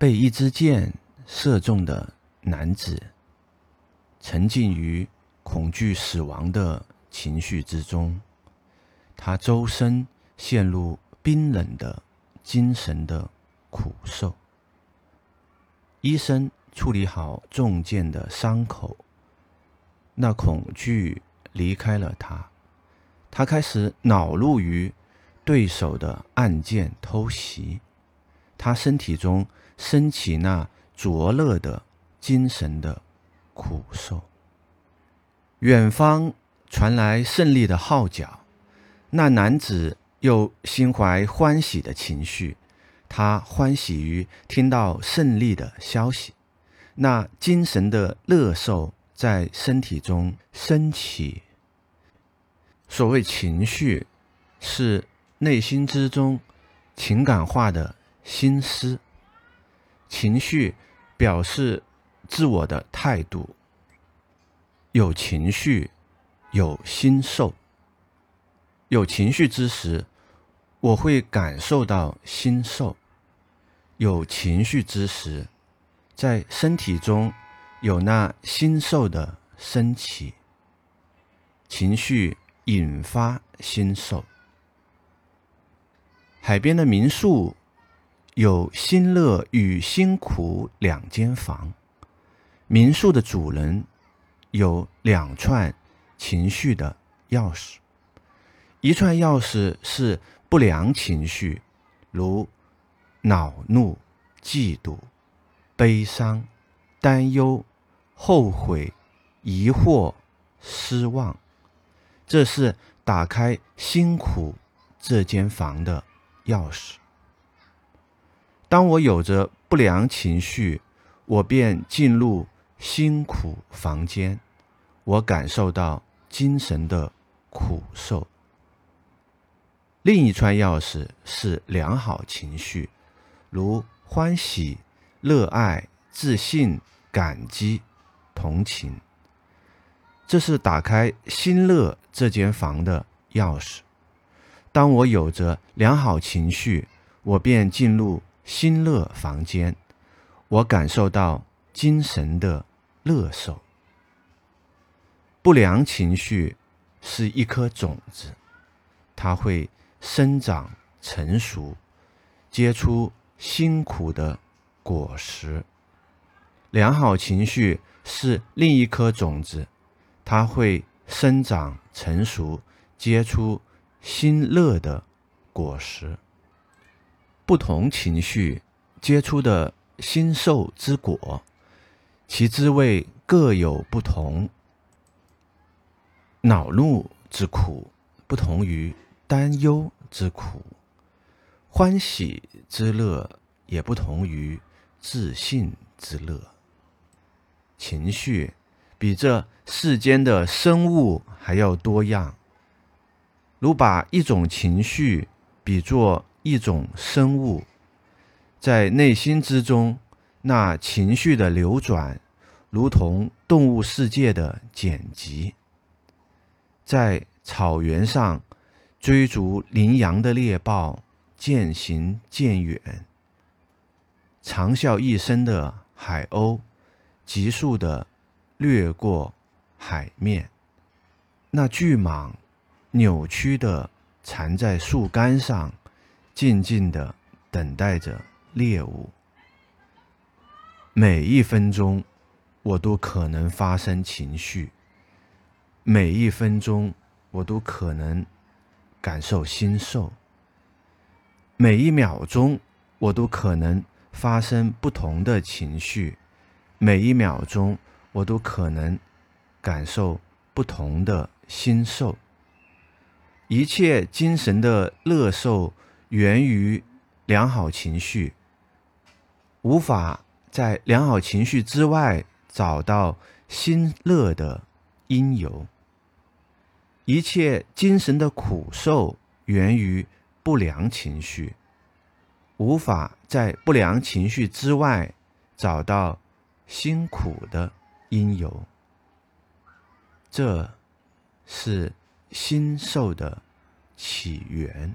被一支箭射中的男子，沉浸于恐惧死亡的情绪之中，他周身陷入冰冷的精神的苦受。医生处理好中箭的伤口，那恐惧离开了他，他开始恼怒于对手的暗箭偷袭，他身体中升起那灼热的精神的苦受。远方传来胜利的号角，那男子又心怀欢喜的情绪。他欢喜于听到胜利的消息，那精神的乐受在身体中升起。所谓情绪，是内心之中情感化的心思。情绪表示自我的态度。有情绪，有心受。有情绪之时，我会感受到心受。有情绪之时，在身体中有那心受的升起，情绪引发心受。海边的民宿有心乐与辛苦两间房，民宿的主人有两串情绪的钥匙，一串钥匙是不良情绪，如。恼怒、嫉妒、悲伤、担忧、后悔、疑惑、失望，这是打开辛苦这间房的钥匙。当我有着不良情绪，我便进入辛苦房间，我感受到精神的苦受。另一串钥匙是良好情绪。如欢喜、热爱、自信、感激、同情，这是打开心乐这间房的钥匙。当我有着良好情绪，我便进入心乐房间，我感受到精神的乐受。不良情绪是一颗种子，它会生长成熟，结出。辛苦的果实，良好情绪是另一颗种子，它会生长成熟，结出新乐的果实。不同情绪结出的心受之果，其滋味各有不同。恼怒之苦不同于担忧之苦。欢喜之乐也不同于自信之乐。情绪比这世间的生物还要多样。如把一种情绪比作一种生物，在内心之中，那情绪的流转，如同动物世界的剪辑。在草原上追逐羚羊的猎豹。渐行渐远，长啸一声的海鸥，急速的掠过海面。那巨蟒扭曲的缠在树干上，静静的等待着猎物。每一分钟，我都可能发生情绪；每一分钟，我都可能感受心受。每一秒钟，我都可能发生不同的情绪；每一秒钟，我都可能感受不同的心受。一切精神的乐受源于良好情绪，无法在良好情绪之外找到心乐的因由。一切精神的苦受源于。不良情绪无法在不良情绪之外找到辛苦的因由，这是心受的起源。